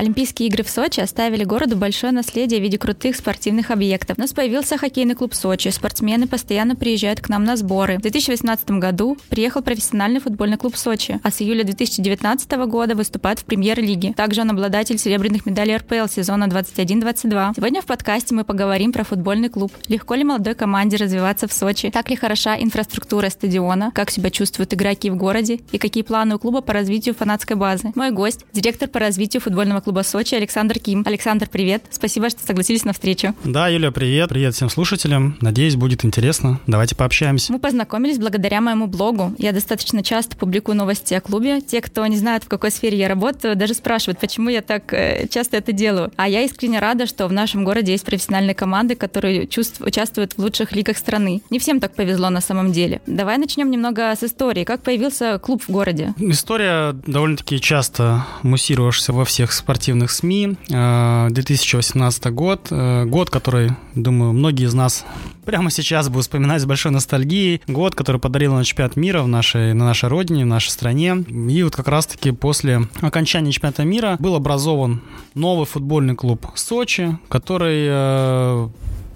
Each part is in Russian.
Олимпийские игры в Сочи оставили городу большое наследие в виде крутых спортивных объектов. У нас появился хоккейный клуб Сочи, спортсмены постоянно приезжают к нам на сборы. В 2018 году приехал профессиональный футбольный клуб Сочи, а с июля 2019 года выступает в премьер-лиге. Также он обладатель серебряных медалей РПЛ сезона 21-22. Сегодня в подкасте мы поговорим про футбольный клуб. Легко ли молодой команде развиваться в Сочи? Так ли хороша инфраструктура стадиона? Как себя чувствуют игроки в городе? И какие планы у клуба по развитию фанатской базы? Мой гость, директор по развитию футбольного клуба Сочи Александр Ким. Александр, привет. Спасибо, что согласились на встречу. Да, Юля, привет. Привет всем слушателям. Надеюсь, будет интересно. Давайте пообщаемся. Мы познакомились благодаря моему блогу. Я достаточно часто публикую новости о клубе. Те, кто не знает, в какой сфере я работаю, даже спрашивают, почему я так э, часто это делаю. А я искренне рада, что в нашем городе есть профессиональные команды, которые чувств... участвуют в лучших лигах страны. Не всем так повезло на самом деле. Давай начнем немного с истории. Как появился клуб в городе? История довольно-таки часто муссировавшаяся во всех спортивных СМИ. 2018 э, год. Э, год, который, думаю, многие из нас прямо сейчас будут вспоминать с большой ностальгией. Год, который подарил нам чемпионат мира в нашей, на нашей родине, в нашей стране. И вот как раз-таки после окончания чемпионата мира был образован новый футбольный клуб Сочи, который э,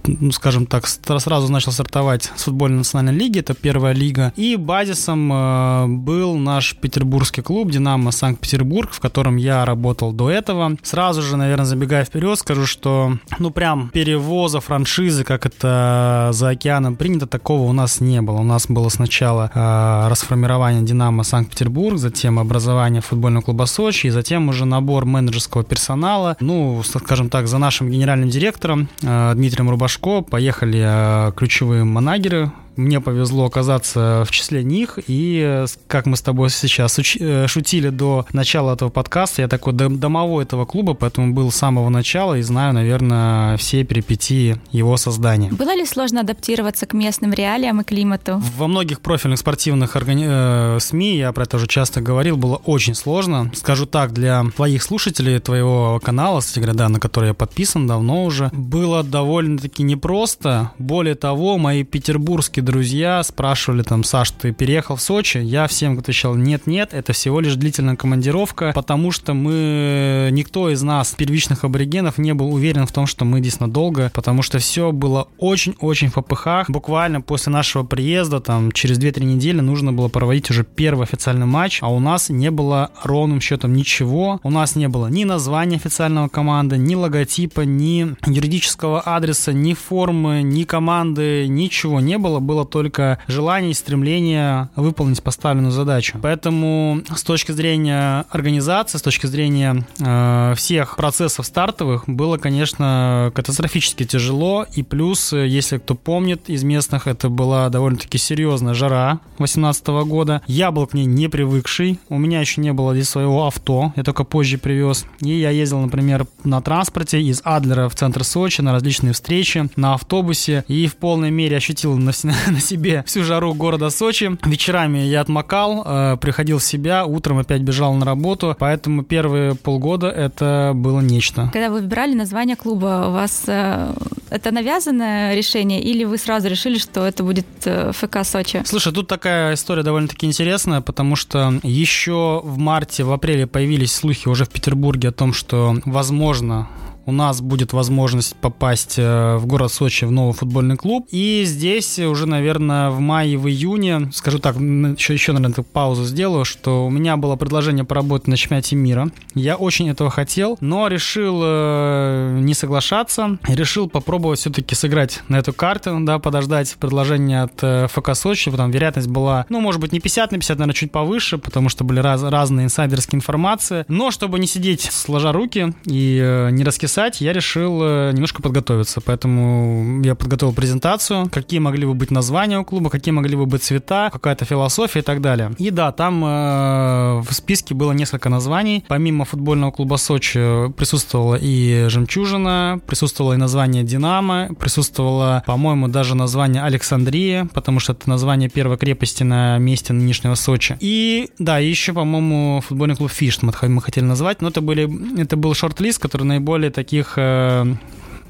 ну, скажем так, сразу начал стартовать с футбольной национальной лиги, это первая лига. И базисом э, был наш петербургский клуб «Динамо Санкт-Петербург», в котором я работал до этого. Сразу же, наверное, забегая вперед, скажу, что, ну, прям перевоза франшизы, как это за океаном принято, такого у нас не было. У нас было сначала э, расформирование «Динамо Санкт-Петербург», затем образование футбольного клуба «Сочи», и затем уже набор менеджерского персонала. Ну, скажем так, за нашим генеральным директором э, Дмитрием Рубашовым Пашко, поехали э, ключевые манагеры мне повезло оказаться в числе них, и как мы с тобой сейчас э, шутили до начала этого подкаста, я такой домовой этого клуба, поэтому был с самого начала и знаю, наверное, все перипетии его создания. Было ли сложно адаптироваться к местным реалиям и климату? Во многих профильных спортивных органи... э, СМИ, я про это уже часто говорил, было очень сложно. Скажу так, для твоих слушателей твоего канала, кстати говоря, да, на который я подписан давно уже, было довольно-таки непросто. Более того, мои петербургские друзья спрашивали там, Саш, ты переехал в Сочи? Я всем отвечал, нет-нет, это всего лишь длительная командировка, потому что мы, никто из нас, первичных аборигенов, не был уверен в том, что мы здесь надолго, потому что все было очень-очень в попыхах. Буквально после нашего приезда, там, через 2-3 недели нужно было проводить уже первый официальный матч, а у нас не было ровным счетом ничего. У нас не было ни названия официального команды, ни логотипа, ни юридического адреса, ни формы, ни команды, ничего не было. Было было только желание и стремление выполнить поставленную задачу. Поэтому с точки зрения организации, с точки зрения э, всех процессов стартовых, было, конечно, катастрофически тяжело. И плюс, если кто помнит из местных, это была довольно-таки серьезная жара 2018 года. Я был к ней не привыкший. У меня еще не было здесь своего авто. Я только позже привез. И я ездил, например, на транспорте из Адлера в центр Сочи на различные встречи, на автобусе. И в полной мере ощутил на, на себе всю жару города Сочи. Вечерами я отмокал, э, приходил в себя, утром опять бежал на работу, поэтому первые полгода это было нечто. Когда вы выбирали название клуба, у вас э, это навязанное решение или вы сразу решили, что это будет э, ФК Сочи? Слушай, тут такая история довольно-таки интересная, потому что еще в марте, в апреле появились слухи уже в Петербурге о том, что возможно у нас будет возможность попасть э, в город Сочи в новый футбольный клуб. И здесь уже, наверное, в мае, в июне, скажу так, еще, еще наверное, паузу сделаю, что у меня было предложение поработать на чемпионате мира. Я очень этого хотел, но решил э, не соглашаться. Решил попробовать все-таки сыграть на эту карту, да, подождать предложение от э, ФК Сочи. Там вероятность была, ну, может быть, не 50 на 50, наверное, чуть повыше, потому что были раз, разные инсайдерские информации. Но чтобы не сидеть сложа руки и не раскисать писать, я решил э, немножко подготовиться. Поэтому я подготовил презентацию, какие могли бы быть названия у клуба, какие могли бы быть цвета, какая-то философия и так далее. И да, там э, в списке было несколько названий. Помимо футбольного клуба Сочи присутствовала и «Жемчужина», присутствовало и название «Динамо», присутствовало, по-моему, даже название «Александрия», потому что это название первой крепости на месте нынешнего Сочи. И да, еще, по-моему, футбольный клуб «Фишт» мы хотели назвать, но это, были, это был шорт-лист, который наиболее таких э,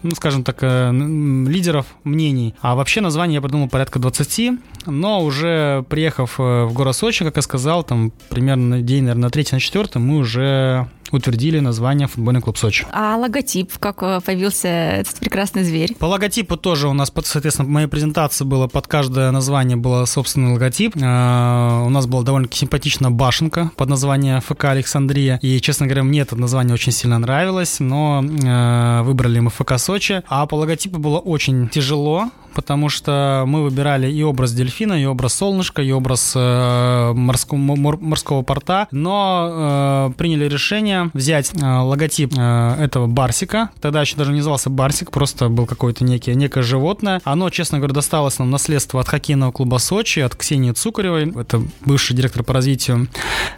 ну, скажем так, э, лидеров мнений. А вообще название я придумал порядка 20, но уже приехав э, в город Сочи, как я сказал, там примерно день, наверное, на третий, на четвертый, мы уже утвердили название «Футбольный клуб Сочи». А логотип, как э, появился этот прекрасный зверь? По логотипу тоже у нас, соответственно, в моей презентации было под каждое название было собственный логотип. А, у нас была довольно симпатичная башенка под названием ФК Александрия. И, честно говоря, мне это название очень сильно нравилось, но э, выбрали мы ФК Сочи. А по логотипу было очень тяжело, потому что мы выбирали и образ дельфина, и образ солнышка, и образ э, морского, морского порта, но э, приняли решение взять э, логотип э, этого барсика. Тогда еще даже не назывался барсик, просто был какое-то некое, некое животное. Оно, честно говоря, досталось нам наследство от хоккейного клуба Сочи, от Ксении Цукаревой. Это бывший директор по развитию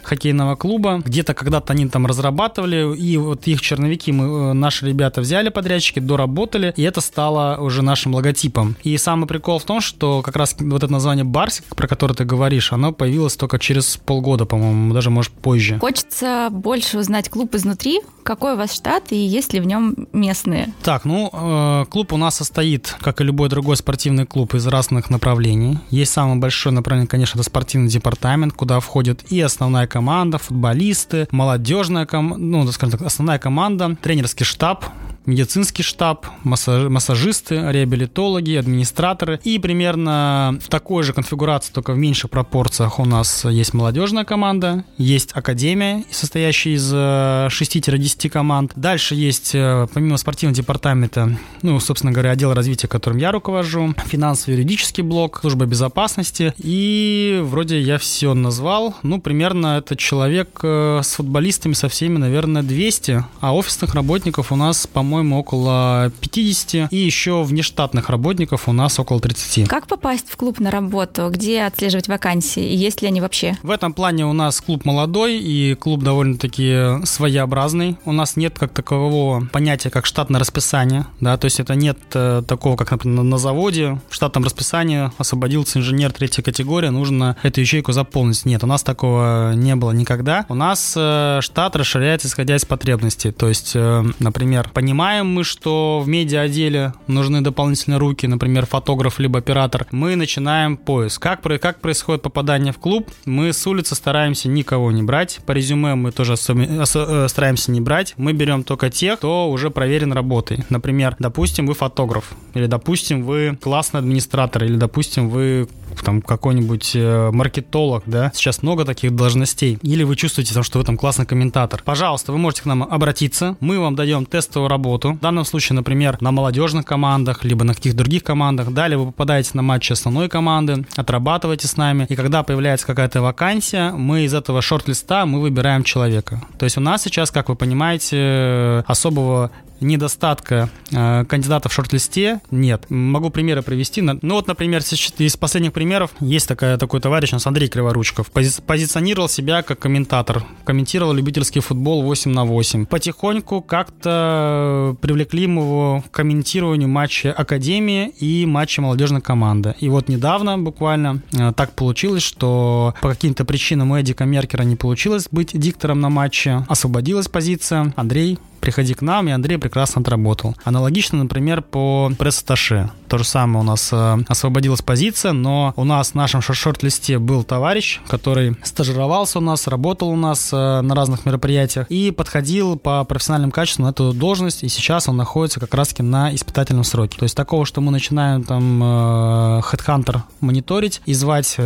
хоккейного клуба. Где-то когда-то они там разрабатывали, и вот их черновики мы, э, наши ребята взяли подрядчики, доработали, и это стало уже нашим логотипом. И самый прикол в том, что как раз вот это название Барсик, про которое ты говоришь, оно появилось только через полгода, по-моему, даже, может, позже. Хочется больше узнать клуб изнутри. Какой у вас штат и есть ли в нем местные? Так, ну, э, клуб у нас состоит, как и любой другой спортивный клуб, из разных направлений. Есть самое большое направление, конечно, это спортивный департамент, куда входит и основная команда, футболисты, молодежная команда, ну, скажем так, основная команда, тренерский штаб, медицинский штаб, массажисты, реабилитологи, администраторы. И примерно в такой же конфигурации, только в меньших пропорциях у нас есть молодежная команда, есть академия, состоящая из 6-10 э, команд. Дальше есть, э, помимо спортивного департамента, ну, собственно говоря, отдел развития, которым я руковожу, финансово-юридический блок, служба безопасности. И вроде я все назвал. Ну, примерно это человек э, с футболистами со всеми, наверное, 200. А офисных работников у нас, по-моему, по-моему, около 50. И еще внештатных работников у нас около 30. Как попасть в клуб на работу? Где отслеживать вакансии? И есть ли они вообще? В этом плане у нас клуб молодой и клуб довольно-таки своеобразный. У нас нет как такового понятия, как штатное расписание. Да, то есть это нет э, такого, как, например, на заводе. В штатном расписании освободился инженер третьей категории, нужно эту ячейку заполнить. Нет, у нас такого не было никогда. У нас э, штат расширяется, исходя из потребностей. То есть, э, например, понимание понимаем мы, что в медиа-отделе нужны дополнительные руки, например, фотограф либо оператор, мы начинаем поиск. Как, как происходит попадание в клуб? Мы с улицы стараемся никого не брать. По резюме мы тоже э, стараемся не брать. Мы берем только тех, кто уже проверен работой. Например, допустим, вы фотограф, или, допустим, вы классный администратор, или, допустим, вы там какой-нибудь э, маркетолог, да, сейчас много таких должностей, или вы чувствуете, что вы там классный комментатор, пожалуйста, вы можете к нам обратиться, мы вам даем тестовую работу, в данном случае, например, на молодежных командах, либо на каких-то других командах, далее вы попадаете на матчи основной команды, отрабатываете с нами, и когда появляется какая-то вакансия, мы из этого шорт-листа мы выбираем человека. То есть у нас сейчас, как вы понимаете, особого недостатка э, кандидатов в шорт-листе нет. Могу примеры привести. Ну вот, например, из последних примеров есть такая, такой товарищ, нас Андрей Криворучков. Пози позиционировал себя как комментатор. Комментировал любительский футбол 8 на 8. Потихоньку как-то привлекли его к комментированию матча Академии и матча молодежной команды. И вот недавно буквально э, так получилось, что по каким-то причинам у Эдика Меркера не получилось быть диктором на матче. Освободилась позиция. Андрей приходи к нам, и Андрей прекрасно отработал. Аналогично, например, по пресс-атташе. То же самое у нас э, освободилась позиция, но у нас в нашем шорт-листе был товарищ, который стажировался у нас, работал у нас э, на разных мероприятиях и подходил по профессиональным качествам на эту должность, и сейчас он находится как раз-таки на испытательном сроке. То есть такого, что мы начинаем там э, Headhunter мониторить и звать,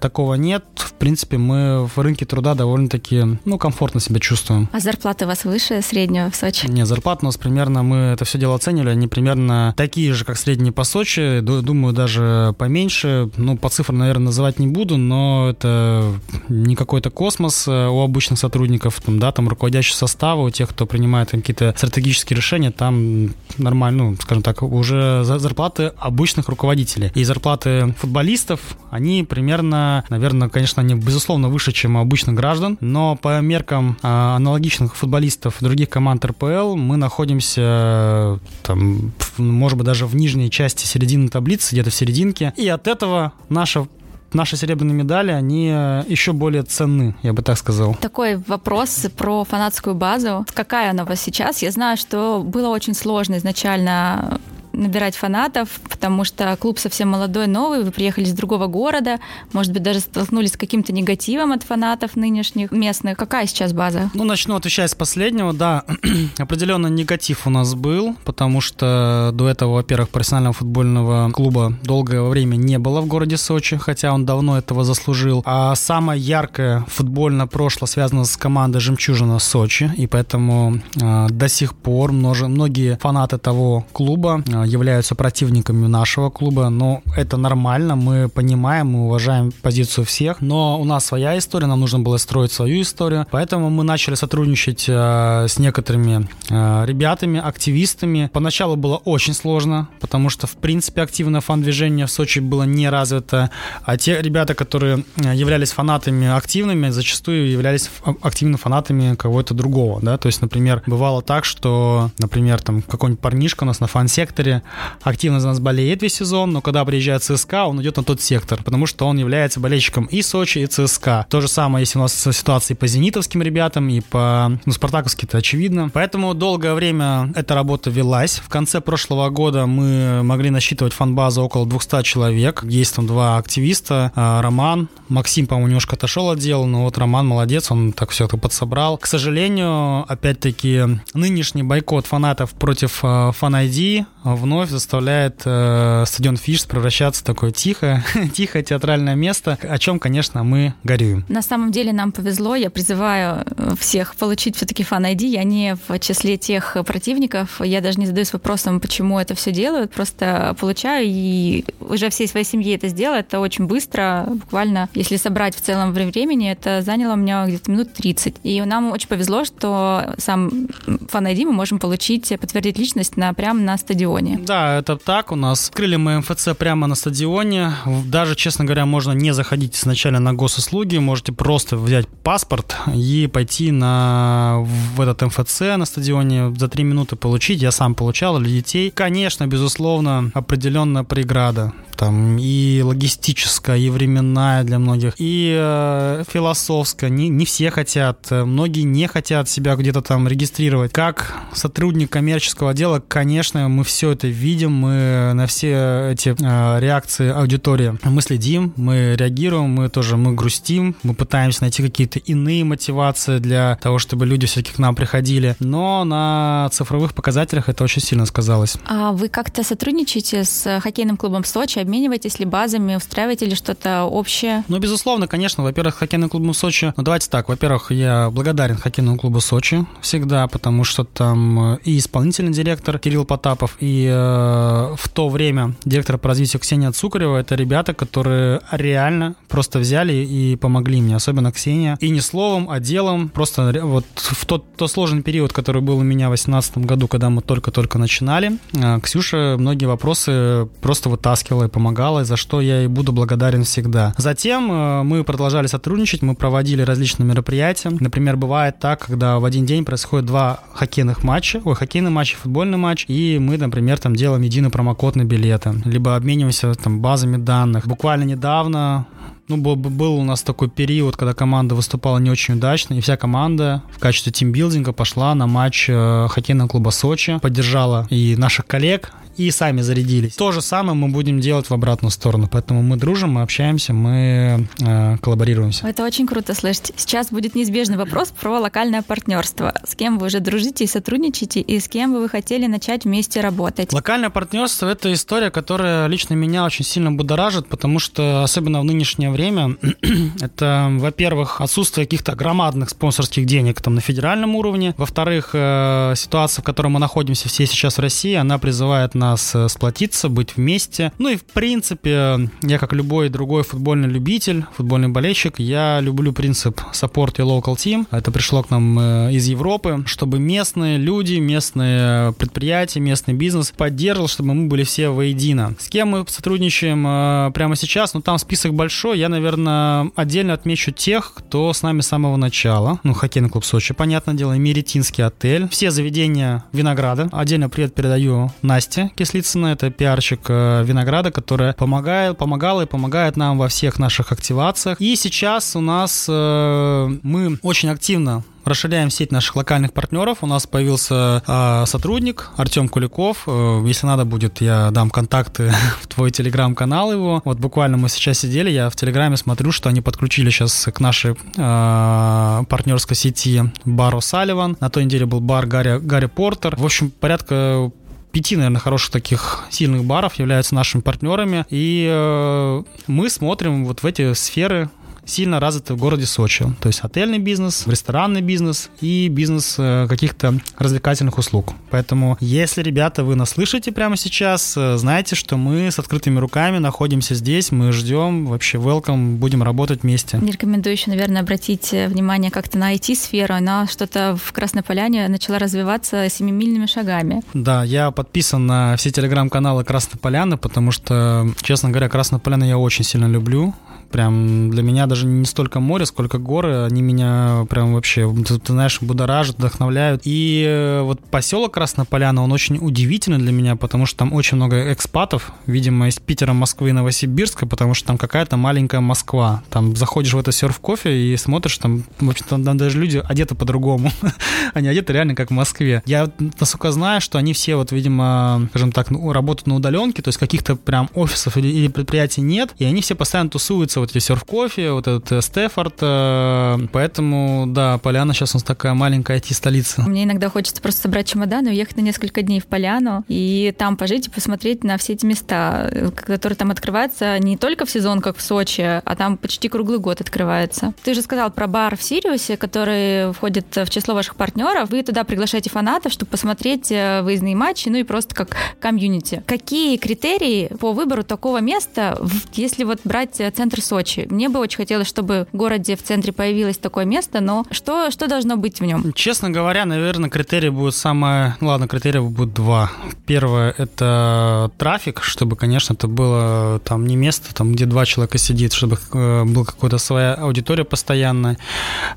такого нет. В принципе, мы в рынке труда довольно-таки, ну, комфортно себя чувствуем. А зарплаты у вас выше среднего в Сочи? Нет, зарплата у нас примерно, мы это все дело оценивали, они примерно такие же, как средние по Сочи, думаю, даже поменьше. Ну, по цифрам, наверное, называть не буду, но это не какой-то космос э, у обычных сотрудников, там, да, там руководящие составы, у тех, кто принимает какие-то стратегические решения, там нормально, ну, скажем так, уже зарплаты обычных руководителей. И зарплаты футболистов, они примерно, наверное, конечно, они безусловно выше, чем у обычных граждан, но по меркам а, аналогичных футболистов других команд РПЛ мы находимся там, может быть, даже в нижней части середины таблицы, где-то в серединке. И от этого наша наши серебряные медали, они э, еще более ценны, я бы так сказал. Такой вопрос про фанатскую базу. Какая она у вас сейчас? Я знаю, что было очень сложно изначально набирать фанатов, потому что клуб совсем молодой, новый, вы приехали из другого города, может быть, даже столкнулись с каким-то негативом от фанатов нынешних местных. Какая сейчас база? Ну, начну отвечать с последнего. Да, определенно негатив у нас был, потому что до этого, во-первых, профессионального футбольного клуба долгое время не было в городе Сочи, хотя он давно этого заслужил. А самое яркое футбольное прошлое связано с командой «Жемчужина» Сочи, и поэтому э, до сих пор множе, многие фанаты того клуба э, являются противниками нашего клуба, но это нормально, мы понимаем, мы уважаем позицию всех, но у нас своя история, нам нужно было строить свою историю, поэтому мы начали сотрудничать э, с некоторыми э, ребятами, активистами. Поначалу было очень сложно, потому что, в принципе, активное фан-движение в Сочи было не развито, а те ребята, которые э, являлись фанатами активными, зачастую являлись активными фанатами кого-то другого, да, то есть, например, бывало так, что, например, там какой-нибудь парнишка у нас на фан-секторе активно за нас болеет весь сезон, но когда приезжает ЦСКА, он идет на тот сектор, потому что он является болельщиком и Сочи, и ЦСКА. То же самое, если у нас ситуации по зенитовским ребятам, и по ну, спартаковски-то очевидно. Поэтому долгое время эта работа велась. В конце прошлого года мы могли насчитывать фан-базу около 200 человек. Есть там два активиста, а, Роман, Максим, по-моему, немножко отошел от дела, но вот Роман молодец, он так все это подсобрал. К сожалению, опять-таки, нынешний бойкот фанатов против э, фан-ID вновь заставляет э, стадион Фиш превращаться в такое тихое, тихое театральное место, о чем, конечно, мы горюем. На самом деле нам повезло, я призываю э, всех получить все-таки фан-ID, я не в числе тех противников, я даже не задаюсь вопросом, почему это все делают, просто получаю и уже всей своей семье это сделала, это очень быстро, буквально, если собрать в целом времени, это заняло у меня где-то минут 30. И нам очень повезло, что сам фан-ID мы можем получить, подтвердить личность на, прямо на стадионе. Да, это так. У нас открыли мы МФЦ прямо на стадионе. Даже, честно говоря, можно не заходить сначала на госуслуги, можете просто взять паспорт и пойти на в этот МФЦ на стадионе за три минуты получить. Я сам получал для детей. Конечно, безусловно, определенная преграда там и логистическая, и временная для многих, и э, философская. Не, не все хотят, многие не хотят себя где-то там регистрировать. Как сотрудник коммерческого отдела, конечно, мы все это видим, мы на все эти э, реакции аудитории мы следим, мы реагируем, мы тоже мы грустим, мы пытаемся найти какие-то иные мотивации для того, чтобы люди все-таки к нам приходили, но на цифровых показателях это очень сильно сказалось. А вы как-то сотрудничаете с хоккейным клубом Сочи, обмениваетесь ли базами, устраиваете ли что-то общее? Ну, безусловно, конечно. Во-первых, хоккейному клубу Сочи, ну, давайте так, во-первых, я благодарен хоккейному клубу Сочи всегда, потому что там э, и исполнительный директор Кирилл Потапов, и э, в то время директор по развитию Ксения Цукарева, это ребята, которые реально просто взяли и помогли мне, особенно Ксения. И не словом, а делом, просто вот в тот, тот сложный период, который был у меня в 2018 году, когда мы только-только начинали, э, Ксюша многие вопросы просто вытаскивала и помогала, за что я и буду благодарен всегда. Затем э, мы продолжали сотрудничать, мы проводили различные мероприятия. Например, бывает так, когда в один день происходит два хоккейных матча, ой, хоккейный матч и футбольный матч, и мы, например, там делаем единый промокод на билеты, либо обмениваемся там базами данных. Буквально недавно ну, был у нас такой период, когда команда выступала не очень удачно, и вся команда в качестве тимбилдинга пошла на матч э, хоккейного клуба Сочи, поддержала и наших коллег, и сами зарядились. То же самое мы будем делать в обратную сторону. Поэтому мы дружим, мы общаемся, мы э, коллаборируемся. Это очень круто слышать. Сейчас будет неизбежный вопрос про локальное партнерство. С кем вы уже дружите и сотрудничаете, и с кем бы вы хотели начать вместе работать? Локальное партнерство — это история, которая лично меня очень сильно будоражит, потому что, особенно в нынешнее время, это, во-первых, отсутствие каких-то громадных спонсорских денег там на федеральном уровне. Во-вторых, э, ситуация, в которой мы находимся все сейчас в России, она призывает на нас э, сплотиться, быть вместе. Ну и в принципе, я как любой другой футбольный любитель, футбольный болельщик, я люблю принцип support и local team. Это пришло к нам э, из Европы, чтобы местные люди, местные предприятия, местный бизнес поддерживал, чтобы мы были все воедино. С кем мы сотрудничаем э, прямо сейчас? Ну там список большой. Я, наверное, отдельно отмечу тех, кто с нами с самого начала. Ну, хоккейный клуб Сочи, понятное дело, Меретинский отель, все заведения винограда. Отдельно привет передаю Насте Кислицына, это пиарщик э, винограда, которая помогает, помогала и помогает нам во всех наших активациях. И сейчас у нас э, мы очень активно расширяем сеть наших локальных партнеров. У нас появился э, сотрудник Артем Куликов. Э, если надо будет, я дам контакты в твой телеграм-канал его. Вот буквально мы сейчас сидели, я в телеграме смотрю, что они подключили сейчас к нашей э, партнерской сети бар Салливан. На той неделе был бар Гарри, Гарри Портер. В общем, порядка пяти, наверное, хороших таких сильных баров являются нашими партнерами. И э, мы смотрим вот в эти сферы сильно развиты в городе Сочи. То есть отельный бизнес, ресторанный бизнес и бизнес э, каких-то развлекательных услуг. Поэтому, если, ребята, вы нас слышите прямо сейчас, э, знайте, что мы с открытыми руками находимся здесь, мы ждем, вообще welcome, будем работать вместе. Не рекомендую еще, наверное, обратить э, внимание как-то на IT-сферу. Она что-то в Красной Поляне начала развиваться семимильными шагами. Да, я подписан на все телеграм-каналы Красной Поляны, потому что, честно говоря, Красную Поляну я очень сильно люблю. Прям для меня даже не столько море, сколько горы, они меня прям вообще, ты, ты знаешь, будоражат, вдохновляют. И э, вот поселок Краснополяна, он очень удивительный для меня, потому что там очень много экспатов, видимо, из Питера, Москвы и Новосибирска, потому что там какая-то маленькая Москва. Там заходишь в это серф-кофе и смотришь, там, в общем, там, там даже люди одеты по-другому. они одеты реально как в Москве. Я, насколько знаю, что они все вот, видимо, скажем так, ну, работают на удаленке, то есть каких-то прям офисов или, или предприятий нет, и они все постоянно тусуются вот эти серф-кофе, вот этот э, Стефорд. Э, поэтому, да, Поляна сейчас у нас такая маленькая IT-столица. Мне иногда хочется просто собрать чемодан и уехать на несколько дней в Поляну и там пожить и посмотреть на все эти места, э, которые там открываются не только в сезон, как в Сочи, а там почти круглый год открывается. Ты же сказал про бар в Сириусе, который входит в число ваших партнеров. Вы туда приглашаете фанатов, чтобы посмотреть выездные матчи, ну и просто как комьюнити. Какие критерии по выбору такого места, если вот брать центр Сочи. Мне бы очень хотелось, чтобы в городе в центре появилось такое место, но что, что должно быть в нем? Честно говоря, наверное, критерий будет самое... Ну, ладно, критериев будет два. Первое — это трафик, чтобы, конечно, это было там не место, там, где два человека сидит, чтобы э, была какая-то своя аудитория постоянная.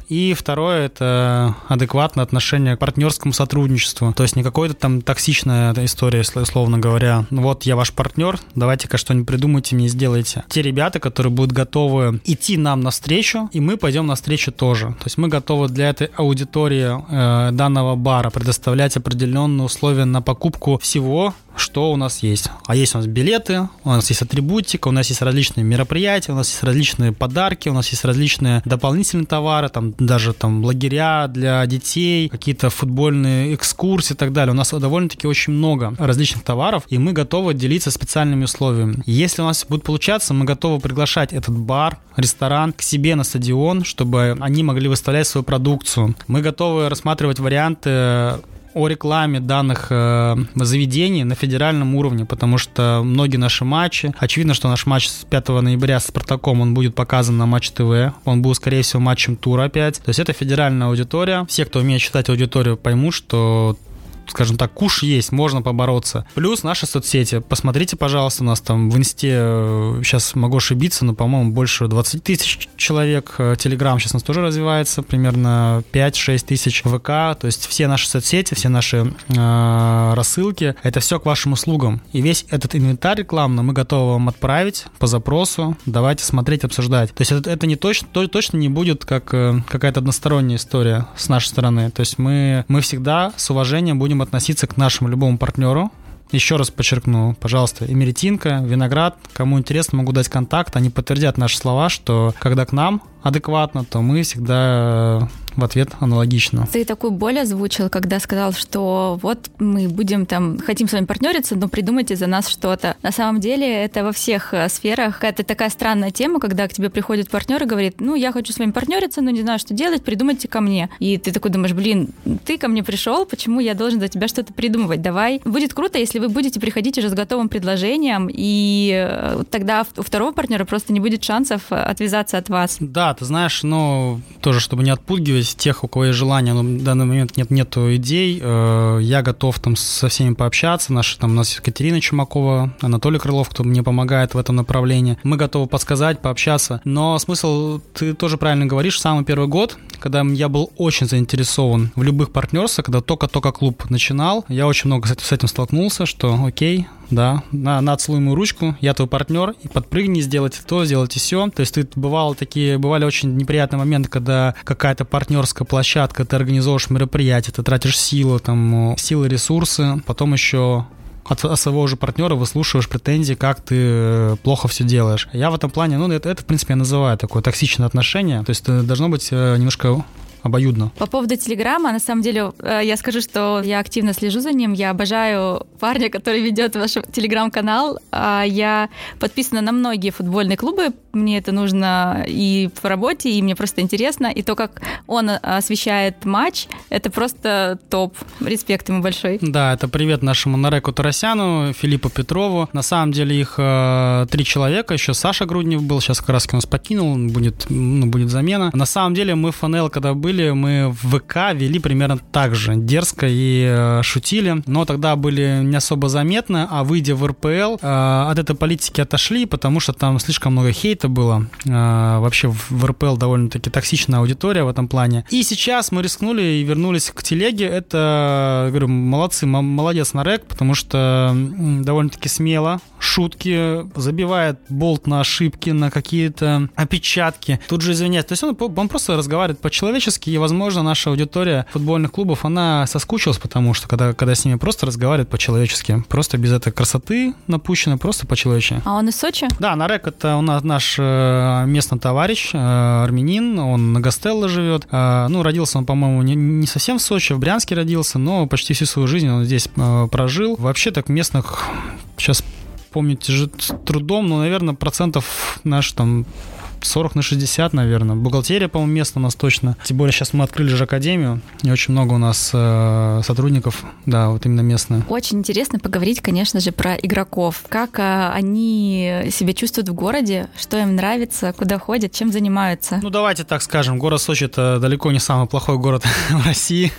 И второе — это адекватное отношение к партнерскому сотрудничеству. То есть не какой-то там токсичная история, условно говоря. Вот я ваш партнер, давайте-ка что-нибудь придумайте мне, сделайте. Те ребята, которые будут готовы идти нам навстречу, и мы пойдем навстречу тоже. То есть мы готовы для этой аудитории э, данного бара предоставлять определенные условия на покупку всего, что у нас есть. А есть у нас билеты, у нас есть атрибутика, у нас есть различные мероприятия, у нас есть различные подарки, у нас есть различные дополнительные товары, там даже там лагеря для детей, какие-то футбольные экскурсии и так далее. У нас довольно-таки очень много различных товаров, и мы готовы делиться специальными условиями. Если у нас будет получаться, мы готовы приглашать этот бар, ресторан к себе на стадион, чтобы они могли выставлять свою продукцию. Мы готовы рассматривать варианты о рекламе данных э, заведений на федеральном уровне, потому что многие наши матчи, очевидно, что наш матч с 5 ноября с Спартаком, он будет показан на Матч ТВ, он будет, скорее всего, матчем тура опять. То есть это федеральная аудитория. Все, кто умеет читать аудиторию, поймут, что скажем так, куш есть, можно побороться. Плюс наши соцсети. Посмотрите, пожалуйста, у нас там в инсте, сейчас э, могу ошибиться, но, по-моему, больше 20 тысяч человек. Э, Телеграм сейчас у нас тоже развивается, примерно 5-6 тысяч ВК. То есть все наши соцсети, все наши э, рассылки, это все к вашим услугам. И весь этот инвентарь рекламный мы готовы вам отправить по запросу. Давайте смотреть, обсуждать. То есть это, это не точно, то, точно не будет как э, какая-то односторонняя история с нашей стороны. То есть мы, мы всегда с уважением будем относиться к нашему любому партнеру. Еще раз подчеркну, пожалуйста, Эмеретинка, Виноград, кому интересно, могу дать контакт, они подтвердят наши слова, что когда к нам адекватно, то мы всегда в ответ аналогично. Ты такую боль озвучил, когда сказал, что вот мы будем там, хотим с вами партнериться, но придумайте за нас что-то. На самом деле это во всех э, сферах. Это такая странная тема, когда к тебе приходит партнер и говорит, ну, я хочу с вами партнериться, но не знаю, что делать, придумайте ко мне. И ты такой думаешь, блин, ты ко мне пришел, почему я должен за тебя что-то придумывать? Давай. Будет круто, если вы будете приходить уже с готовым предложением, и э, тогда у второго партнера просто не будет шансов э, отвязаться от вас. Да, Ты знаешь, ну, тоже, чтобы не отпугивать тех, у кого есть желание, но в данный момент нет нету идей, э, я готов там со всеми пообщаться. Наши, там, у нас есть Катерина Чумакова, Анатолий Крылов, кто мне помогает в этом направлении. Мы готовы подсказать, пообщаться. Но смысл, ты тоже правильно говоришь, самый первый год, когда я был очень заинтересован в любых партнерствах, когда только-только клуб начинал, я очень много с этим столкнулся, что окей, да, на, на отцелуй мою ручку, я твой партнер, и подпрыгни, сделайте то, сделайте все. То есть ты бывало такие, бывали очень неприятные моменты, когда какая-то партнерская площадка, ты организовываешь мероприятие, ты тратишь силу, там, силы, ресурсы, потом еще от, от своего же партнера выслушиваешь претензии, как ты э, плохо все делаешь. Я в этом плане, ну, это, это в принципе, я называю такое токсичное отношение. То есть э, должно быть э, немножко обоюдно. По поводу Телеграма, на самом деле, э, я скажу, что я активно слежу за ним. Я обожаю парня, который ведет ваш Телеграм-канал. А я подписана на многие футбольные клубы. Мне это нужно и по работе, и мне просто интересно. И то, как он освещает матч, это просто топ. Респект ему большой. Да, это привет нашему Нареку Тарасяну, Филиппу Петрову. На самом деле их э, три человека. Еще Саша Груднев был, сейчас как раз у нас покинул, будет, ну, будет замена. На самом деле мы фанел, когда были были, мы в ВК вели примерно так же, дерзко и э, шутили, но тогда были не особо заметны, а выйдя в РПЛ, э, от этой политики отошли, потому что там слишком много хейта было. Э, вообще в РПЛ довольно-таки токсичная аудитория в этом плане. И сейчас мы рискнули и вернулись к телеге. Это, говорю, молодцы, молодец Нарек, потому что довольно-таки смело, шутки, забивает болт на ошибки, на какие-то опечатки. Тут же извиняюсь, то есть он, он просто разговаривает по-человечески, и, возможно, наша аудитория футбольных клубов, она соскучилась, потому что когда, когда с ними просто разговаривают по-человечески, просто без этой красоты напущено, просто по-человечески. А он из Сочи? Да, Нарек это у нас наш э, местный товарищ, э, армянин, он на Гастелло живет. Э, ну, родился он, по-моему, не, не совсем в Сочи, в Брянске родился, но почти всю свою жизнь он здесь прожил. Вообще так местных сейчас помнить же трудом, но, наверное, процентов наш там 40 на 60, наверное. Бухгалтерия, по-моему, место у нас точно. Тем более сейчас мы открыли же академию, и очень много у нас э, сотрудников, да, вот именно местные. Очень интересно поговорить, конечно же, про игроков. Как э, они себя чувствуют в городе, что им нравится, куда ходят, чем занимаются? Ну, давайте так скажем, город Сочи это далеко не самый плохой город в России.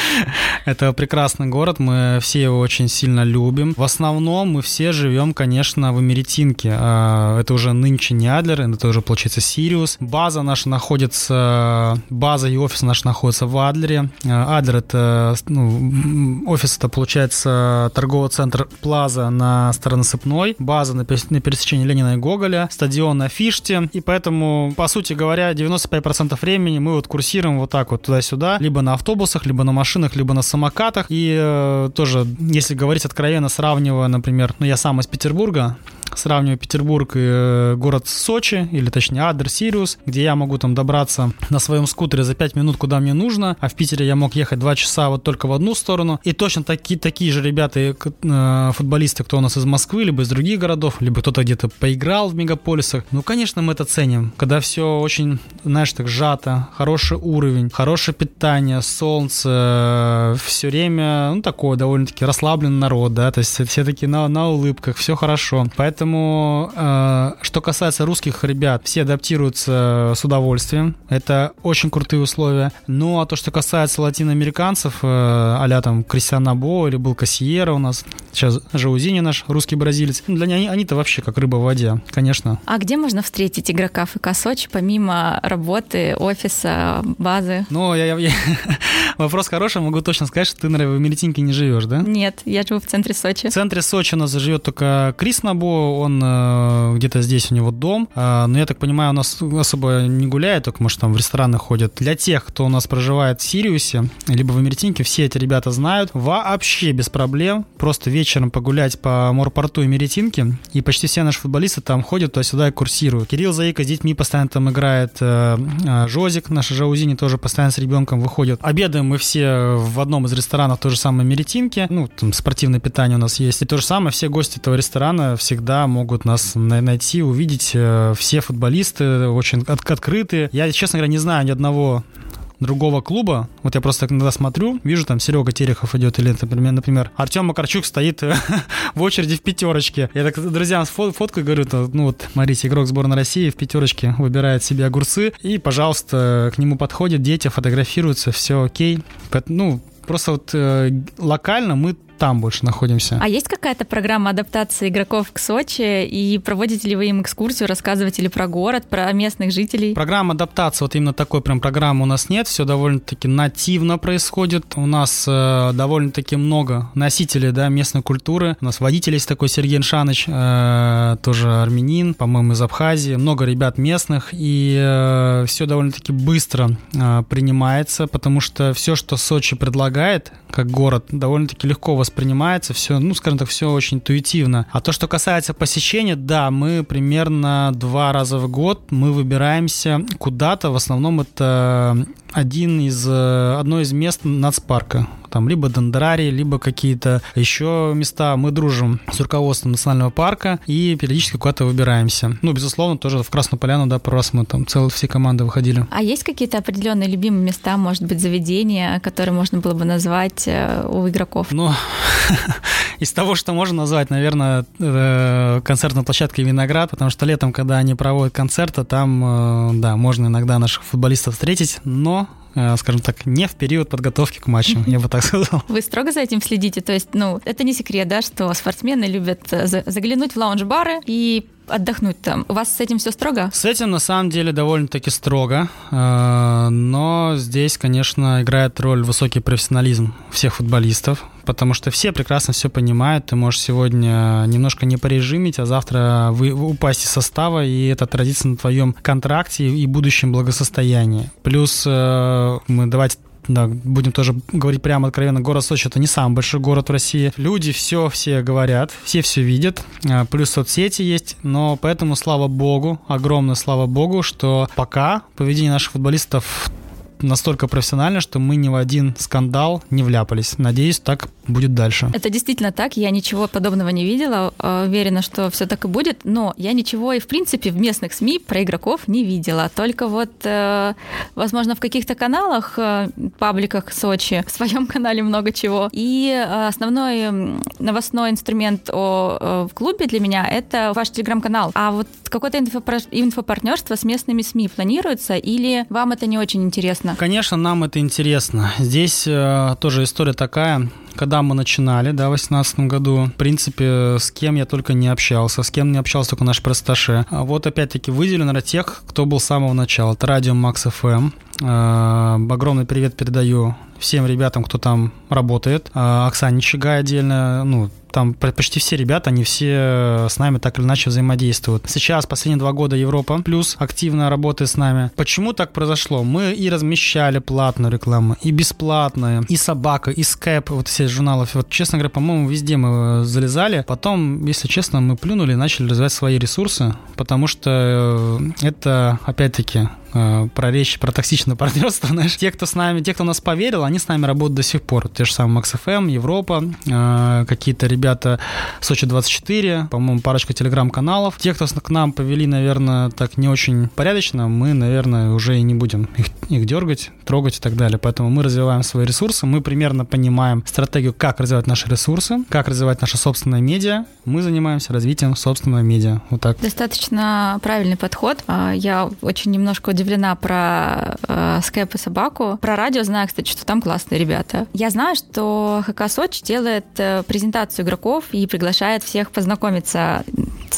это прекрасный город, мы все его очень сильно любим. В основном мы все живем, конечно, в Америтинке. А, это уже нынче не Адлер, это уже получается, Сириус. База наша находится, база и офис наш находится в Адлере. Э, Адлер это, ну, офис это, получается, торговый центр Плаза на Старонасыпной, база на, на пересечении Ленина и Гоголя, стадион на Фиште, и поэтому, по сути говоря, 95% времени мы вот курсируем вот так вот туда-сюда, либо на автобусах, либо на машинах, либо на самокатах, и э, тоже, если говорить откровенно, сравнивая, например, ну, я сам из Петербурга, сравниваю Петербург и э, город Сочи, или точнее Адер Сириус, где я могу там добраться на своем скутере за 5 минут, куда мне нужно, а в Питере я мог ехать 2 часа вот только в одну сторону. И точно такие, такие же ребята, э, футболисты, кто у нас из Москвы, либо из других городов, либо кто-то где-то поиграл в мегаполисах. Ну, конечно, мы это ценим, когда все очень, знаешь, так сжато, хороший уровень, хорошее питание, солнце, все время, ну, такое довольно-таки расслабленный народ, да, то есть все таки на, на улыбках, все хорошо. Поэтому Поэтому, э, что касается русских ребят, все адаптируются с удовольствием. Это очень крутые условия. Ну, а то, что касается латиноамериканцев, э, а там Кристиан Набо или был Кассиера у нас, сейчас Жаузини наш, русский бразилец, ну, для них они-то вообще как рыба в воде, конечно. А где можно встретить игрока ФК Сочи, помимо работы, офиса, базы? Ну, я, я, я... вопрос хороший, могу точно сказать, что ты, наверное, в Мелитинке не живешь, да? Нет, я живу в центре Сочи. В центре Сочи у нас живет только Крис Набо, он э, где-то здесь у него дом, э, но я так понимаю, у нас особо не гуляет, только может там в рестораны ходят. Для тех, кто у нас проживает в Сириусе, либо в Эмертинке, все эти ребята знают, вообще без проблем, просто вечером погулять по морпорту и Меретинке, и почти все наши футболисты там ходят туда-сюда и курсируют. Кирилл Заика с детьми постоянно там играет, э, э, Жозик, наша Жаузини тоже постоянно с ребенком выходит. Обедаем мы все в одном из ресторанов, то же самое Меретинки, ну, там спортивное питание у нас есть, и то же самое, все гости этого ресторана всегда могут нас найти, увидеть. Э, все футболисты очень от открыты. Я, честно говоря, не знаю ни одного другого клуба, вот я просто иногда смотрю, вижу, там Серега Терехов идет, или, например, например Артем Макарчук стоит в очереди в пятерочке. Я так друзьям фоткаю, говорю, ну вот, смотрите, игрок сборной России в пятерочке выбирает себе огурцы, и, пожалуйста, к нему подходят дети, фотографируются, все окей. Ну, просто вот э, локально мы там больше находимся. А есть какая-то программа адаптации игроков к Сочи? И проводите ли вы им экскурсию, рассказываете ли про город, про местных жителей? Программа адаптации, вот именно такой прям программы у нас нет. Все довольно-таки нативно происходит. У нас э, довольно-таки много носителей да, местной культуры. У нас водитель есть такой Сергей Иншаныч, э, тоже армянин, по-моему, из Абхазии. Много ребят местных. И э, все довольно-таки быстро э, принимается, потому что все, что Сочи предлагает, как город, довольно-таки легко воспринимается, все, ну, скажем так, все очень интуитивно. А то, что касается посещения, да, мы примерно два раза в год мы выбираемся куда-то, в основном это один из, э, одно из мест нацпарка. Там либо дендрарии, либо какие-то еще места. Мы дружим с руководством национального парка и периодически куда-то выбираемся. Ну, безусловно, тоже в Красную Поляну, да, пару раз мы там целые все команды выходили. А есть какие-то определенные любимые места, может быть, заведения, которые можно было бы назвать э, у игроков? Ну, из того, что можно назвать, наверное, э, концертная площадка «Виноград», потому что летом, когда они проводят концерты, там, да, можно иногда наших футболистов встретить, но Э, скажем так, не в период подготовки к матчу, я бы так сказал. Вы строго за этим следите? То есть, ну, это не секрет, да, что спортсмены любят э, заглянуть в лаунж-бары и отдохнуть там. У вас с этим все строго? С этим на самом деле довольно-таки строго, э, но здесь, конечно, играет роль высокий профессионализм всех футболистов, потому что все прекрасно все понимают. Ты можешь сегодня немножко не порежимить, а завтра вы, упасть из состава, и это отразится на твоем контракте и будущем благосостоянии. Плюс э, мы давайте да, будем тоже говорить прямо откровенно, город Сочи это не самый большой город в России. Люди все, все говорят, все все видят, а, плюс соцсети есть, но поэтому слава богу, огромное слава богу, что пока поведение наших футболистов настолько профессионально, что мы ни в один скандал не вляпались. Надеюсь, так будет дальше. Это действительно так. Я ничего подобного не видела. А, уверена, что все так и будет. Но я ничего и, в принципе, в местных СМИ про игроков не видела. Только вот, э, возможно, в каких-то каналах, э, пабликах Сочи, в своем канале много чего. И э, основной новостной инструмент о, в клубе для меня — это ваш телеграм-канал. А вот какое-то инфопартнерство с местными СМИ планируется или вам это не очень интересно? Конечно, нам это интересно. Здесь э, тоже история такая когда мы начинали, да, в 2018 году, в принципе, с кем я только не общался, с кем не общался только наш просташе. А вот опять-таки выделю, наверное, тех, кто был с самого начала. Это радио Макс ФМ. Э, огромный привет передаю всем ребятам, кто там работает. Э, Оксане Чигай отдельно, ну, там почти все ребята, они все с нами так или иначе взаимодействуют. Сейчас, последние два года Европа плюс активно работает с нами. Почему так произошло? Мы и размещали платную рекламу, и бесплатную, и собака, и скайп, вот все журналы. Вот, честно говоря, по-моему, везде мы залезали. Потом, если честно, мы плюнули и начали развивать свои ресурсы, потому что э, это, опять-таки, э, про речь, про токсичное партнерство, знаешь, те, кто с нами, те, кто нас поверил, они с нами работают до сих пор. Те же самые MaxFM, Европа, э, какие-то ребята ребята Сочи-24, по-моему, парочка телеграм-каналов. Те, кто к нам повели, наверное, так не очень порядочно, мы, наверное, уже и не будем их, их дергать, трогать и так далее. Поэтому мы развиваем свои ресурсы, мы примерно понимаем стратегию, как развивать наши ресурсы, как развивать наше собственное медиа. Мы занимаемся развитием собственного медиа. Вот так. Достаточно правильный подход. А, я очень немножко удивлена про э, Скайп и собаку. Про радио знаю, кстати, что там классные ребята. Я знаю, что ХК Сочи делает э, презентацию игроков и приглашает всех познакомиться,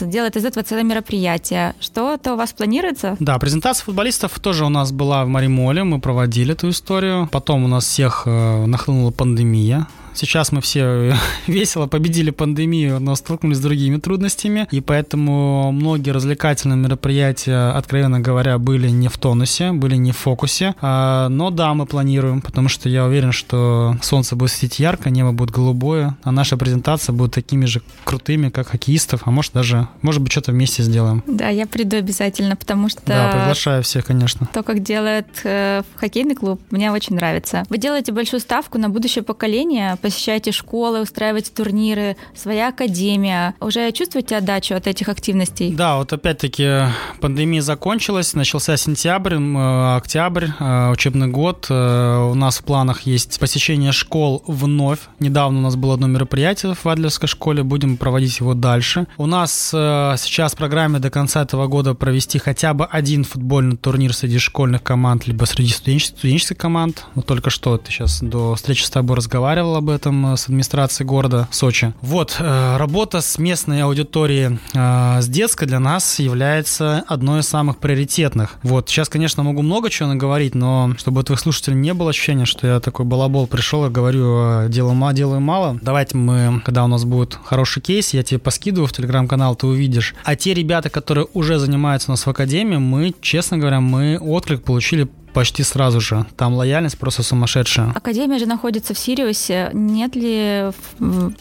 делает из этого целое мероприятие. Что-то у вас планируется? Да, презентация футболистов тоже у нас была в Маримоле, мы проводили эту историю. Потом у нас всех э, нахлынула пандемия. Сейчас мы все весело победили пандемию, но столкнулись с другими трудностями, и поэтому многие развлекательные мероприятия, откровенно говоря, были не в тонусе, были не в фокусе. А, но да, мы планируем, потому что я уверен, что солнце будет светить ярко, небо будет голубое, а наша презентация будет такими же крутыми, как хоккеистов, а может даже, может быть, что-то вместе сделаем. Да, я приду обязательно, потому что... Да, приглашаю всех, конечно. То, как делает э, хоккейный клуб, мне очень нравится. Вы делаете большую ставку на будущее поколение, посещаете школы, устраиваете турниры, своя академия. Уже чувствуете отдачу от этих активностей? Да, вот опять-таки пандемия закончилась, начался сентябрь, э, октябрь, э, учебный год. Э, у нас в планах есть посещение школ вновь. Недавно у нас было одно мероприятие в Адлерской школе, будем проводить его дальше. У нас сейчас в программе до конца этого года провести хотя бы один футбольный турнир среди школьных команд, либо среди студенческих, студенческих команд. Вот только что ты сейчас до встречи с тобой разговаривал об этом с администрацией города Сочи. Вот, работа с местной аудиторией, с детской для нас является одной из самых приоритетных. Вот, сейчас, конечно, могу много чего наговорить, но чтобы у твоих слушателей не было ощущения, что я такой балабол пришел и говорю, делаю, делаю мало, давайте мы, когда у нас будет хороший кейс, я тебе поскидываю в телеграм-канал, ты увидишь. А те ребята, которые уже занимаются у нас в академии, мы, честно говоря, мы отклик получили почти сразу же. Там лояльность просто сумасшедшая. Академия же находится в Сириусе. Нет ли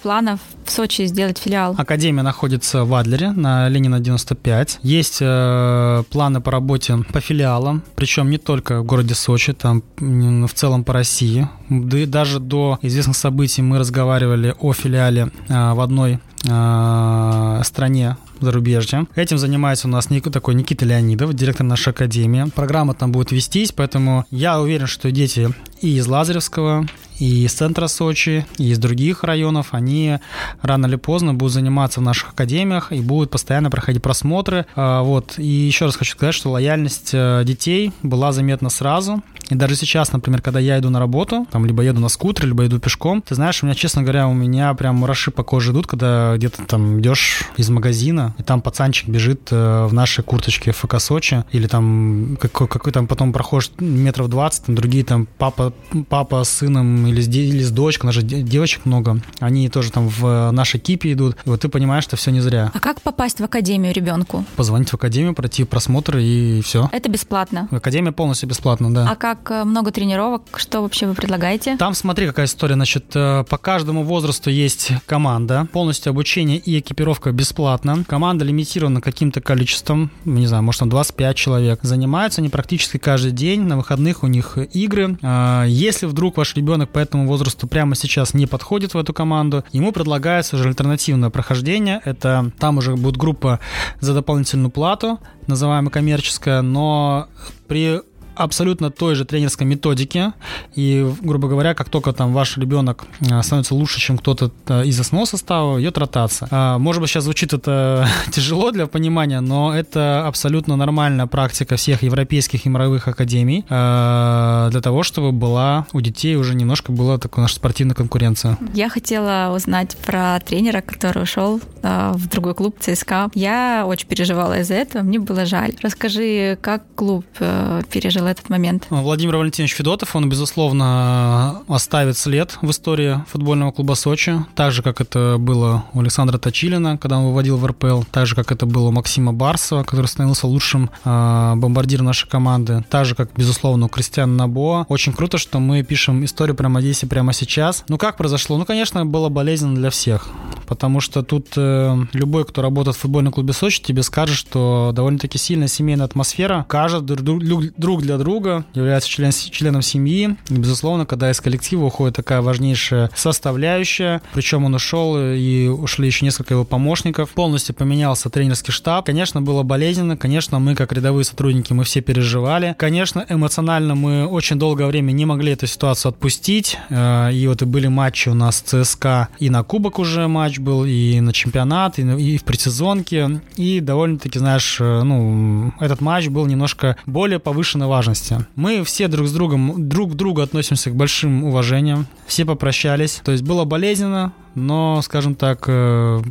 планов в Сочи сделать филиал? Академия находится в Адлере на Ленина 95. Есть э, планы по работе по филиалам, причем не только в городе Сочи, там в целом по России. Да, даже до известных событий мы разговаривали о филиале э, в одной э, стране зарубежья. Этим занимается у нас такой Никита Леонидов, директор нашей академии. Программа там будет вестись, поэтому я уверен, что дети и из Лазаревского, и из центра Сочи, и из других районов, они рано или поздно будут заниматься в наших академиях и будут постоянно проходить просмотры. А, вот. И еще раз хочу сказать, что лояльность э, детей была заметна сразу. И даже сейчас, например, когда я иду на работу, там либо еду на скутере, либо иду пешком, ты знаешь, у меня, честно говоря, у меня прям мураши по коже идут, когда где-то там идешь из магазина, и там пацанчик бежит э, в нашей курточке ФК Сочи, или там какой, какой там потом проходишь метров 20, там другие там папа, папа с сыном или с, или с дочкой, у нас же девочек много, они тоже там в нашей кипе идут, и вот ты понимаешь, что все не зря. А как попасть в академию ребенку? Позвонить в академию, пройти просмотр и все. Это бесплатно? Академия полностью бесплатно, да. А как э, много тренировок? Что вообще вы предлагаете? Там смотри, какая история. Значит, э, по каждому возрасту есть команда. Полностью обучение и экипировка бесплатно. Команда лимитирована каким-то количеством, не знаю, может, там 25 человек. Занимаются они практически каждый день. На выходных у них игры. А, если вдруг ваш ребенок по этому возрасту прямо сейчас не подходит в эту команду, ему предлагается уже альтернативное прохождение. Это там уже будет группа за дополнительную плату, называемая коммерческая, но при абсолютно той же тренерской методике. И, грубо говоря, как только там ваш ребенок э, становится лучше, чем кто-то э, из основного состава, идет ротация. А, может быть, сейчас звучит это тяжело для понимания, но это абсолютно нормальная практика всех европейских и мировых академий э, для того, чтобы была у детей уже немножко была такая наша спортивная конкуренция. Я хотела узнать про тренера, который ушел в другой клуб ЦСКА. Я очень переживала из-за этого, мне было жаль. Расскажи, как клуб пережил пережил этот момент? Владимир Валентинович Федотов, он, безусловно, оставит след в истории футбольного клуба Сочи, так же, как это было у Александра Точилина, когда он выводил в РПЛ, так же, как это было у Максима Барсова, который становился лучшим э, бомбардиром нашей команды, так же, как, безусловно, у Кристиана Набо. Очень круто, что мы пишем историю прямо здесь и прямо сейчас. Ну, как произошло? Ну, конечно, было болезненно для всех, потому что тут э, любой, кто работает в футбольном клубе Сочи, тебе скажет, что довольно-таки сильная семейная атмосфера, каждый друг, друг для друга, является член, членом семьи. И, безусловно, когда из коллектива уходит такая важнейшая составляющая, причем он ушел, и ушли еще несколько его помощников, полностью поменялся тренерский штаб. Конечно, было болезненно, конечно, мы, как рядовые сотрудники, мы все переживали. Конечно, эмоционально мы очень долгое время не могли эту ситуацию отпустить. Э, и вот и были матчи у нас ЦСКА, и на Кубок уже матч был, и на чемпионат, и в предсезонке. И довольно-таки, знаешь, э, ну, этот матч был немножко более повышенной важности. Мы все друг с другом, друг к другу относимся к большим уважениям. Все попрощались. То есть было болезненно, но, скажем так, э,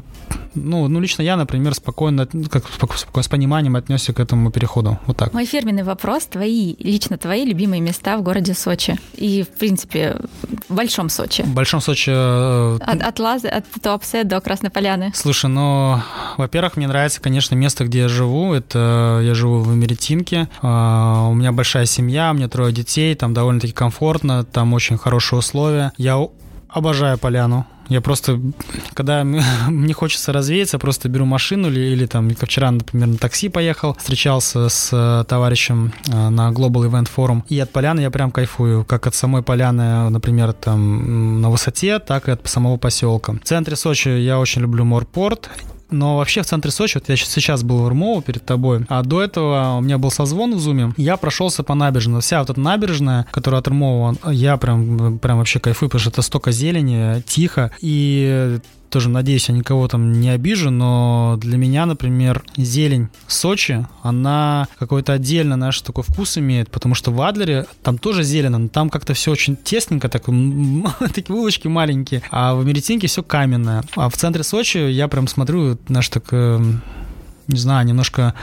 ну, ну, лично я, например, спокойно, как спокойно, с пониманием отнесся к этому переходу. Вот так. Мой фирменный вопрос, твои, лично твои любимые места в городе Сочи и, в принципе, в Большом Сочи. В Большом Сочи... Э, от, от Лазы, от Туапсе до Красной Поляны. Слушай, ну, во-первых, мне нравится, конечно, место, где я живу. Это я живу в Эмеретинке. А, у меня большая семья, у меня трое детей, там довольно-таки комфортно, там очень хорошие условия. Я обожаю поляну Я просто, когда мне хочется развеяться, просто беру машину или, или там, как вчера, например, на такси поехал, встречался с э, товарищем э, на Global Event Forum, и от поляны я прям кайфую, как от самой поляны, например, там на высоте, так и от самого поселка. В центре Сочи я очень люблю морпорт, но вообще в центре Сочи, вот я сейчас был в Ирмово перед тобой, а до этого у меня был созвон в Зуме, я прошелся по набережной. Вся вот эта набережная, которая от Ирмова, я прям, прям вообще кайфую, потому что это столько зелени, тихо, и тоже надеюсь, я никого там не обижу, но для меня, например, зелень Сочи, она какой-то отдельно наш такой вкус имеет, потому что в Адлере там тоже зелено, но там как-то все очень тесненько, так, такие улочки маленькие, а в Америтинке все каменное. А в центре Сочи я прям смотрю, наш так, э, не знаю, немножко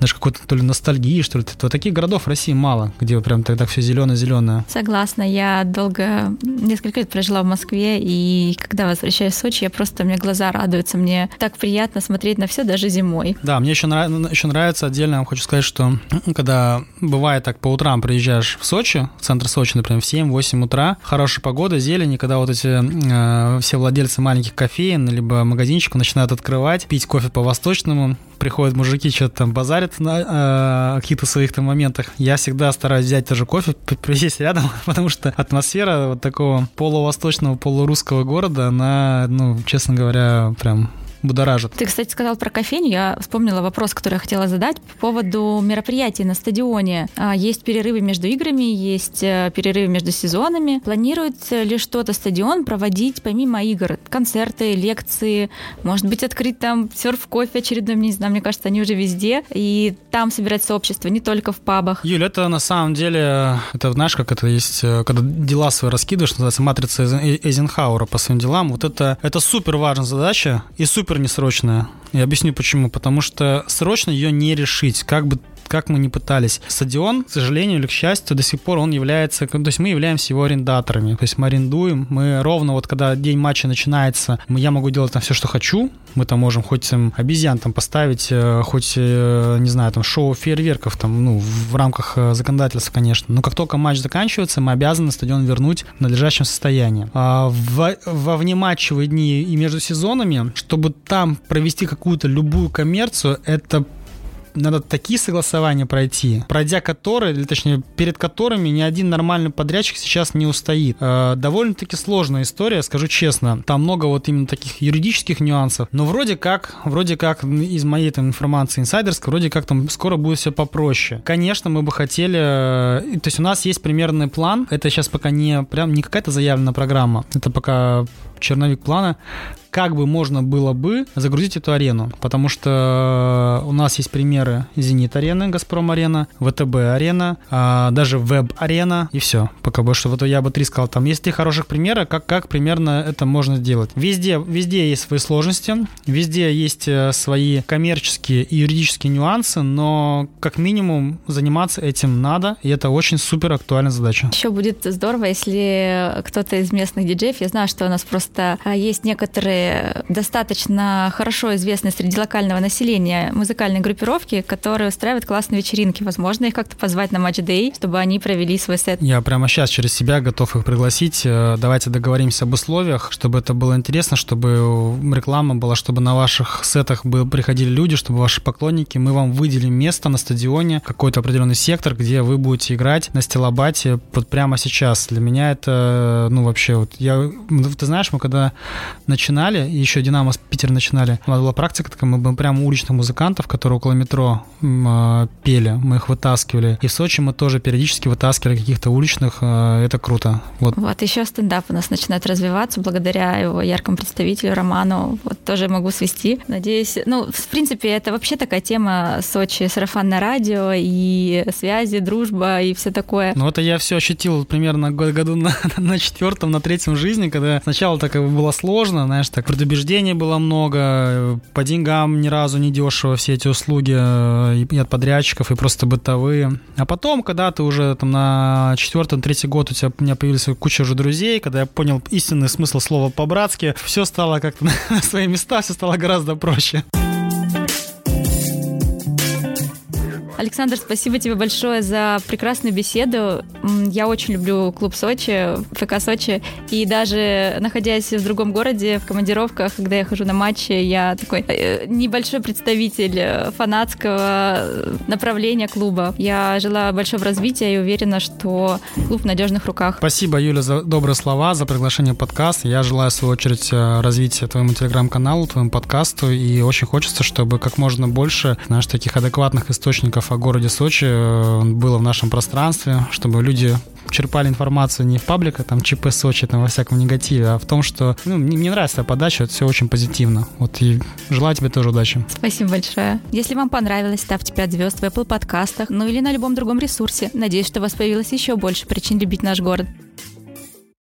даже какой-то то ли ностальгии, что ли. То таких городов в России мало, где прям тогда все зеленое-зеленое. Согласна. Я долго, несколько лет прожила в Москве, и когда возвращаюсь в Сочи, я просто, у меня глаза радуются. Мне так приятно смотреть на все даже зимой. Да, мне еще, нрав... еще нравится отдельно, я вам хочу сказать, что когда бывает так по утрам приезжаешь в Сочи, в центр Сочи, например, в 7-8 утра, хорошая погода, зелень, и когда вот эти э, все владельцы маленьких кофеин либо магазинчиков начинают открывать, пить кофе по-восточному, приходят мужики, что-то там базарят на э, каких-то своих там моментах. Я всегда стараюсь взять тоже кофе, присесть рядом, потому что атмосфера вот такого полувосточного, полурусского города, она, ну, честно говоря, прям будоражит. Ты, кстати, сказал про кофейню. Я вспомнила вопрос, который я хотела задать по поводу мероприятий на стадионе. А, есть перерывы между играми, есть э, перерывы между сезонами. Планирует ли что-то стадион проводить помимо игр? Концерты, лекции, может быть, открыть там серф-кофе очередной, не знаю, мне кажется, они уже везде. И там собирать сообщество, не только в пабах. Юля, это на самом деле, это знаешь, как это есть, э, когда дела свои раскидываешь, называется матрица Эйзенхауэра по своим делам. Вот это, это супер важная задача и супер супер несрочная. Я объясню почему. Потому что срочно ее не решить. Как бы как мы не пытались. Стадион, к сожалению или к счастью, до сих пор он является, то есть мы являемся его арендаторами. То есть мы арендуем, мы ровно вот когда день матча начинается, я могу делать там все, что хочу, мы там можем хоть там, обезьян там поставить, э, хоть, э, не знаю, там шоу фейерверков там, ну, в рамках э, законодательства, конечно. Но как только матч заканчивается, мы обязаны стадион вернуть в надлежащем состоянии. А во, во внематчевые дни и между сезонами, чтобы там провести какую-то любую коммерцию, это надо такие согласования пройти, пройдя которые, или точнее перед которыми ни один нормальный подрядчик сейчас не устоит. Э, довольно-таки сложная история, скажу честно. Там много вот именно таких юридических нюансов, но вроде как, вроде как из моей там информации инсайдерской, вроде как там скоро будет все попроще. Конечно, мы бы хотели, э, то есть у нас есть примерный план, это сейчас пока не прям не какая-то заявленная программа, это пока черновик плана, как бы можно было бы загрузить эту арену, потому что у нас есть примеры Зенит-арены, Газпром-арена, ВТБ-арена, а, даже Веб-арена, и все. Пока больше, вот я бы три сказал, там есть три хороших примера, как, как примерно это можно сделать. Везде, везде есть свои сложности, везде есть э, свои коммерческие и юридические нюансы, но как минимум заниматься этим надо, и это очень супер актуальная задача. Еще будет здорово, если кто-то из местных диджеев, я знаю, что у нас просто а, есть некоторые достаточно хорошо известны среди локального населения музыкальные группировки, которые устраивают классные вечеринки. Возможно, их как-то позвать на матч Day, чтобы они провели свой сет. Я прямо сейчас через себя готов их пригласить. Э, давайте договоримся об условиях, чтобы это было интересно, чтобы реклама была, чтобы на ваших сетах приходили люди, чтобы ваши поклонники, мы вам выделим место на стадионе, какой-то определенный сектор, где вы будете играть на стилобате вот прямо сейчас. Для меня это, ну, вообще, вот я, ты знаешь, мы когда начинали начинали, еще Динамо с Питера начинали, у нас была практика такая, мы прям уличных музыкантов, которые около метро э, пели, мы их вытаскивали. И в Сочи мы тоже периодически вытаскивали каких-то уличных, э, это круто. Вот. вот, еще стендап у нас начинает развиваться благодаря его яркому представителю Роману. Вот тоже могу свести. Надеюсь, ну, в принципе, это вообще такая тема Сочи, сарафанное радио и связи, дружба и все такое. Ну, это я все ощутил примерно году на, на четвертом, на третьем жизни, когда сначала так было сложно, знаешь, так предубеждений было много, по деньгам ни разу не дешево все эти услуги э, и от подрядчиков, и просто бытовые. А потом, когда ты уже там на четвертом, третий год у тебя у меня появилась куча уже друзей, когда я понял истинный смысл слова по-братски, все стало как-то на свои места, все стало гораздо проще. Александр, спасибо тебе большое за прекрасную беседу. Я очень люблю клуб Сочи, ФК Сочи, и даже находясь в другом городе, в командировках, когда я хожу на матчи, я такой э, небольшой представитель фанатского направления клуба. Я желаю большого развития и уверена, что клуб в надежных руках. Спасибо, Юля, за добрые слова, за приглашение в подкаст. Я желаю, в свою очередь, э, развития твоему телеграм-каналу, твоему подкасту, и очень хочется, чтобы как можно больше, знаешь, таких адекватных источников о городе Сочи э, было в нашем пространстве, чтобы люди черпали информацию не в пабликах, там, ЧП Сочи, там, во всяком негативе, а в том, что, ну, мне, мне нравится подача, это все очень позитивно. Вот, и желаю тебе тоже удачи. Спасибо большое. Если вам понравилось, ставьте 5 звезд в Apple подкастах, ну или на любом другом ресурсе. Надеюсь, что у вас появилось еще больше причин любить наш город.